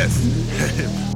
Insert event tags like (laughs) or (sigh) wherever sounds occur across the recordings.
Yes. (laughs)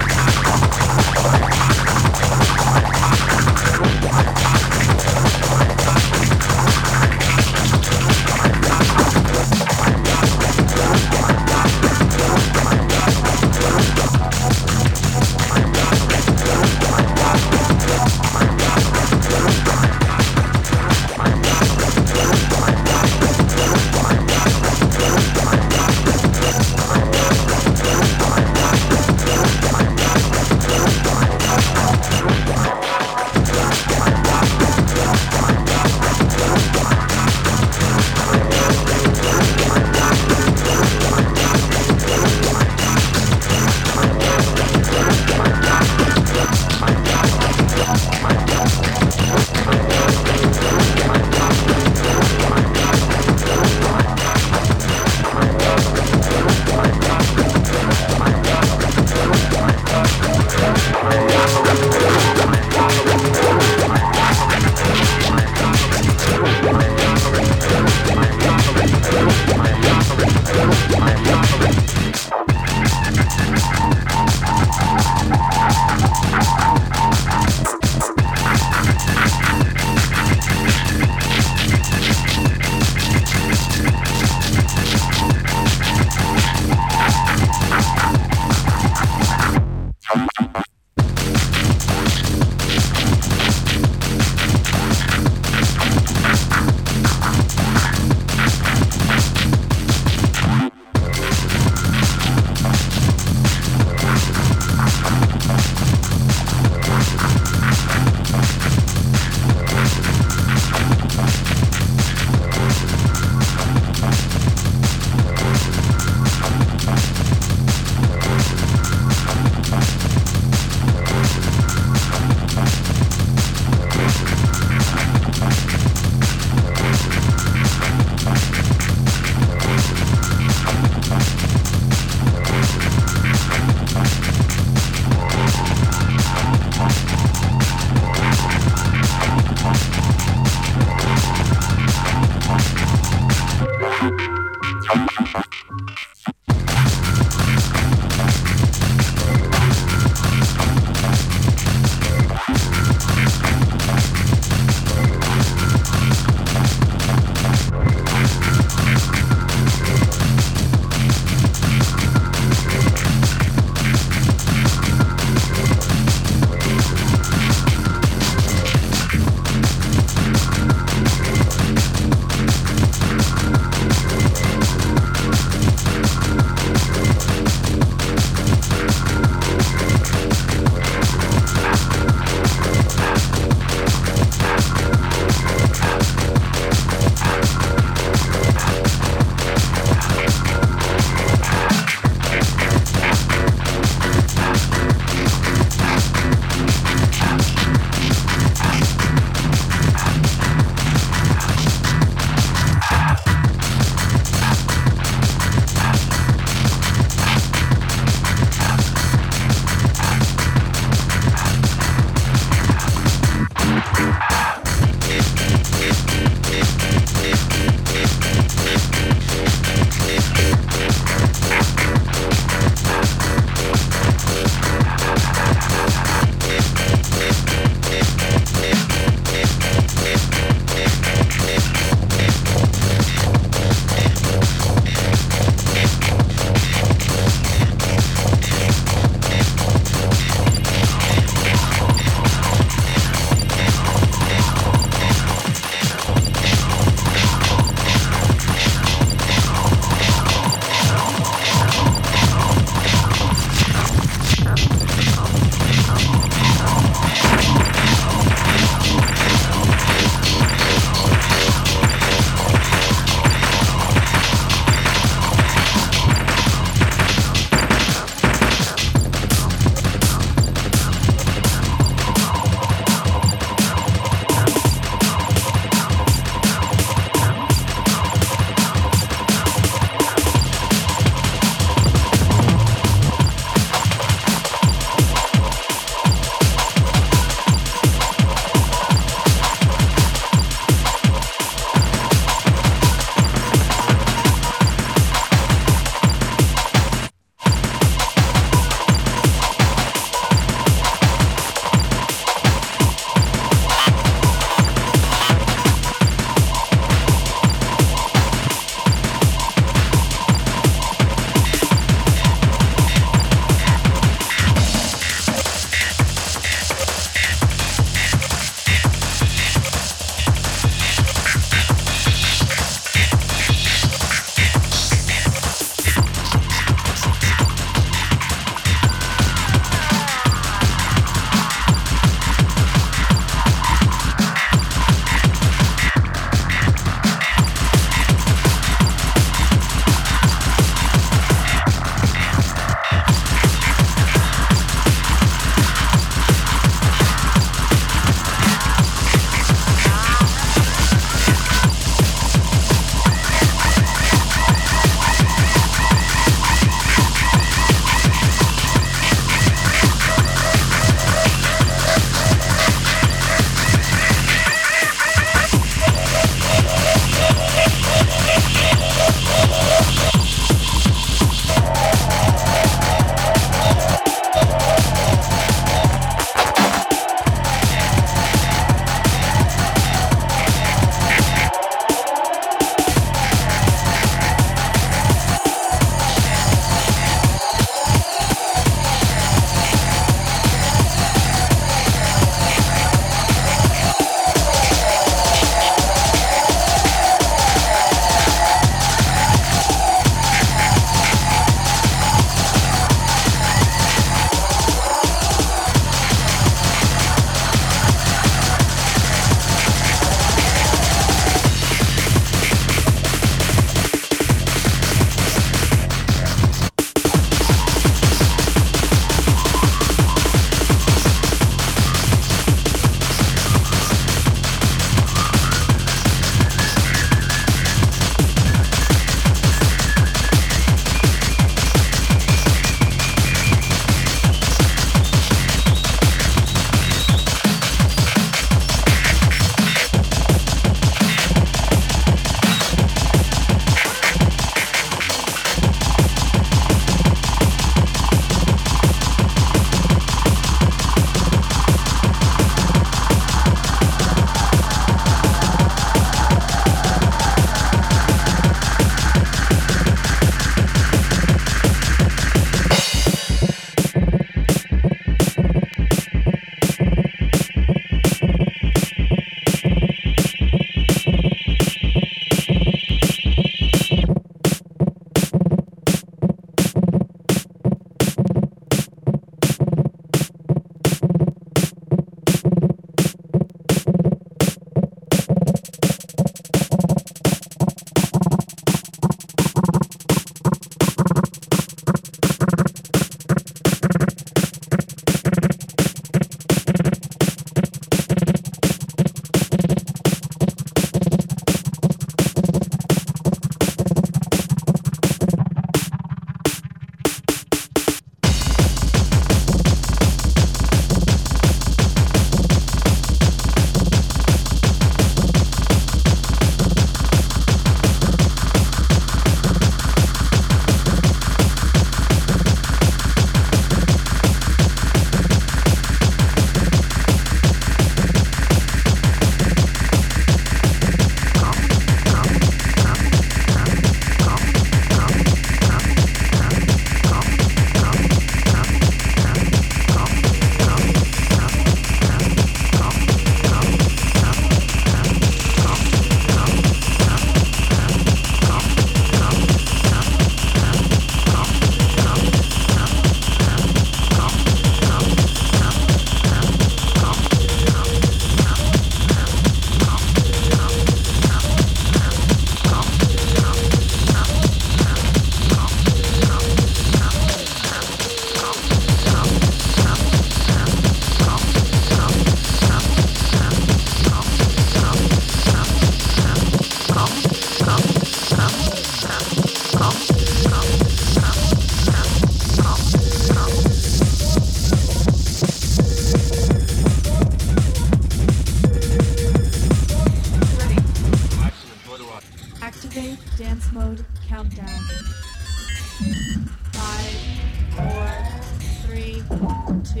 two,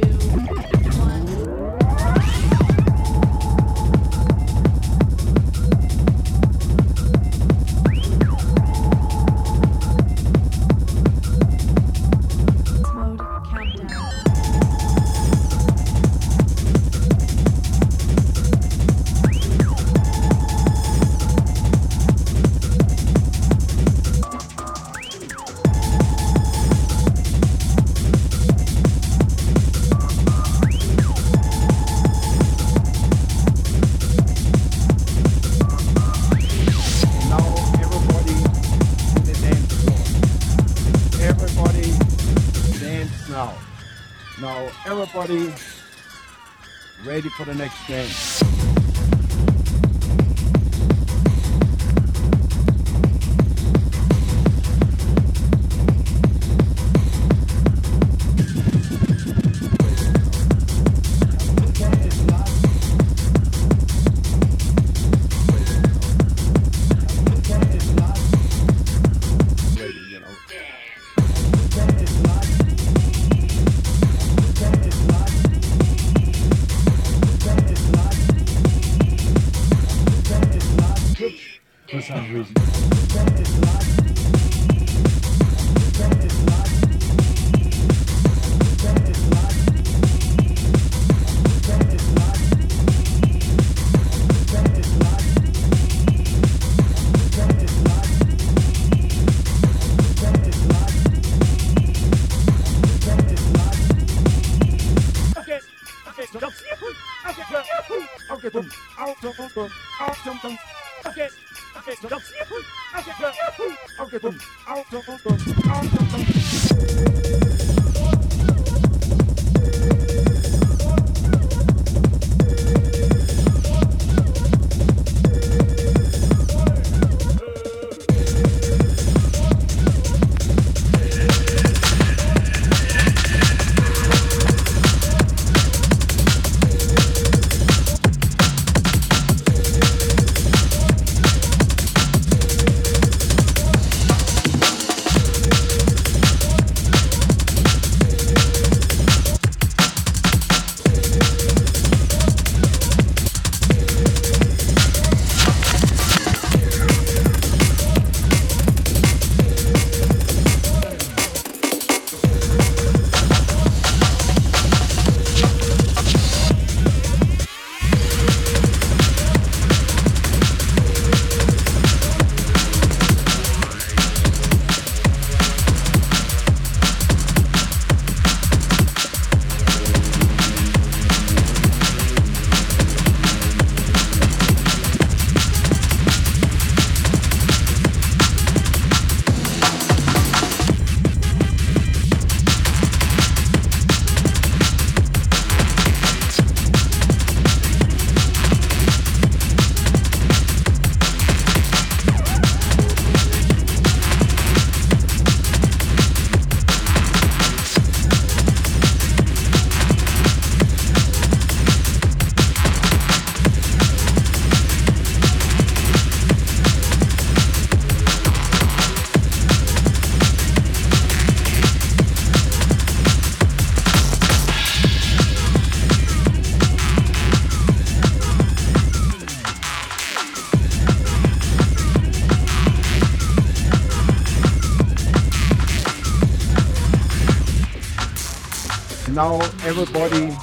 one. For everybody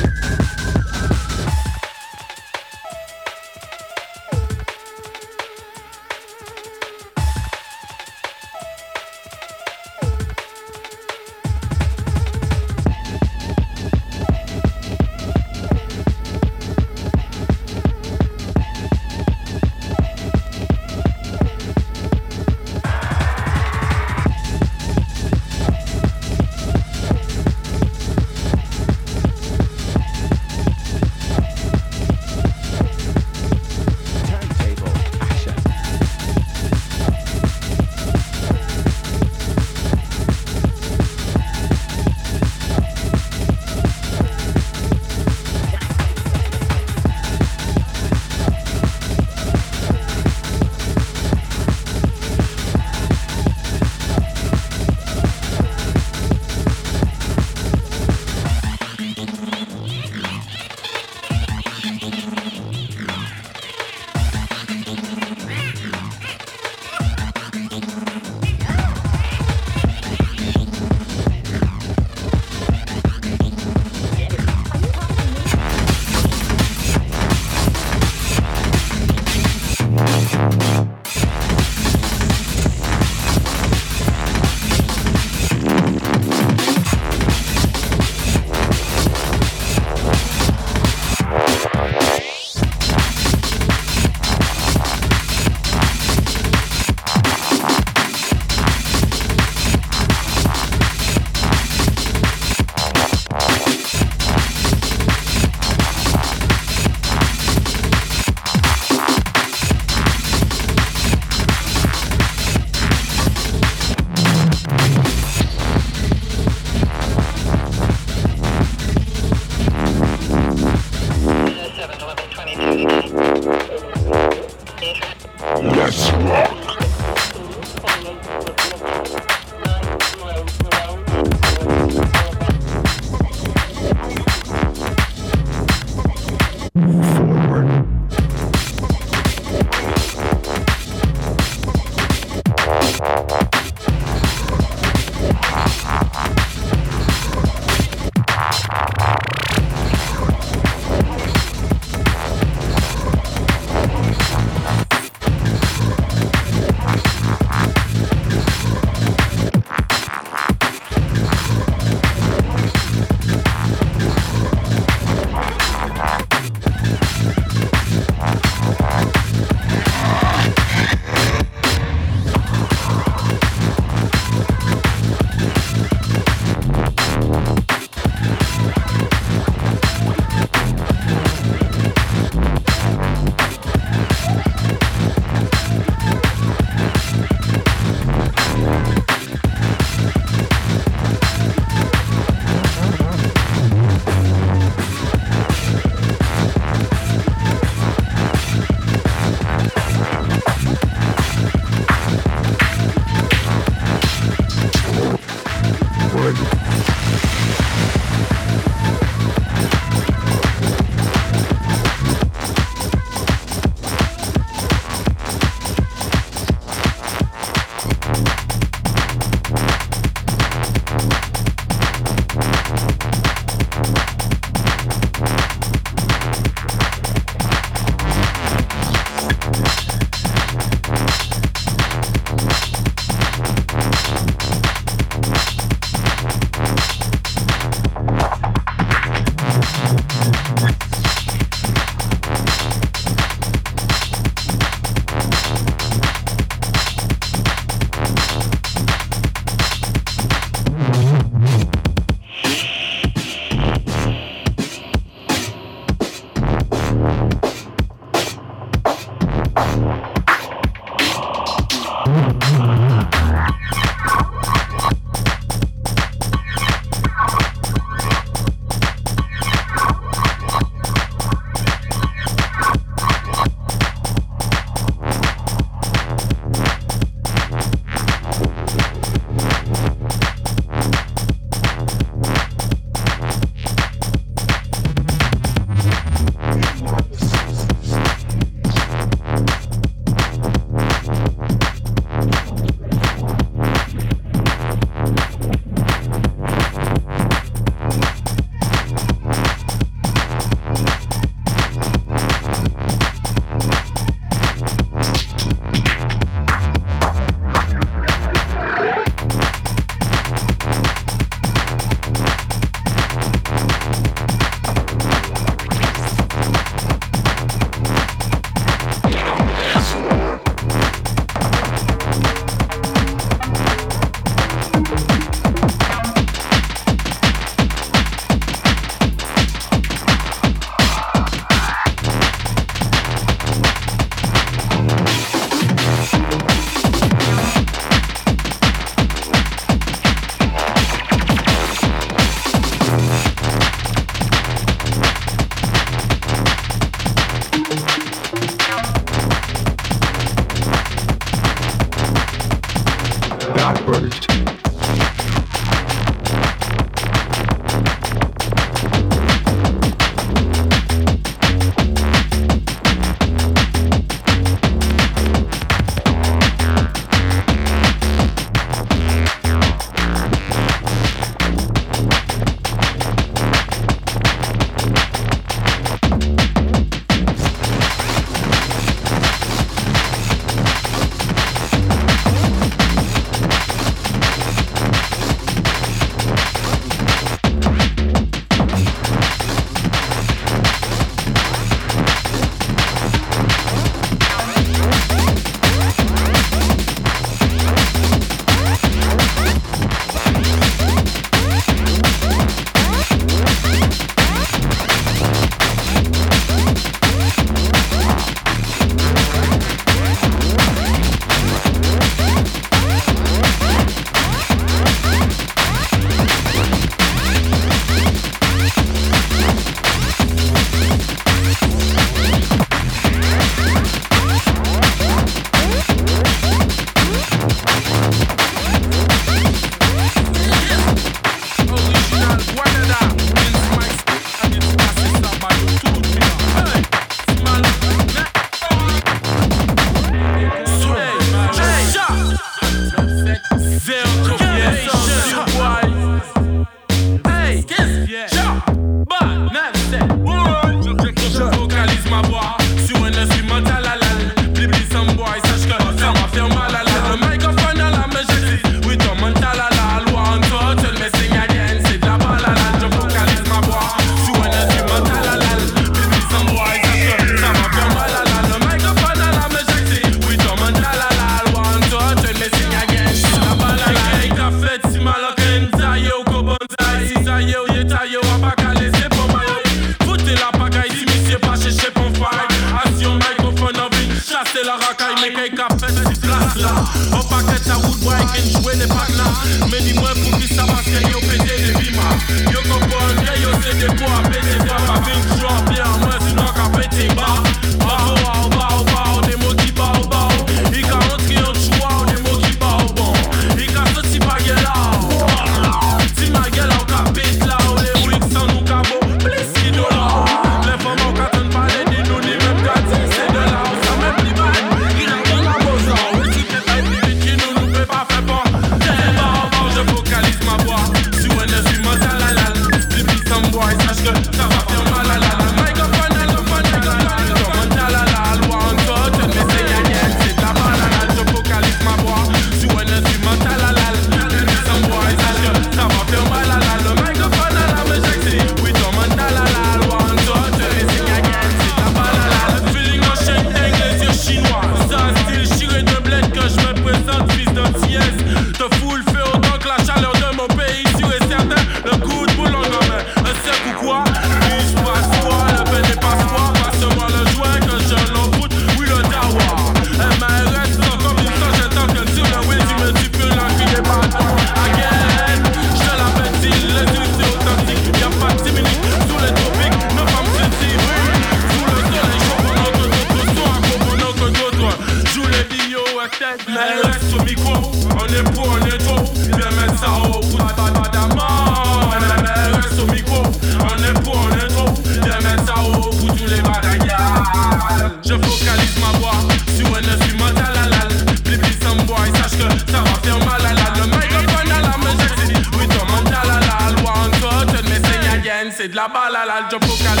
al alto, busca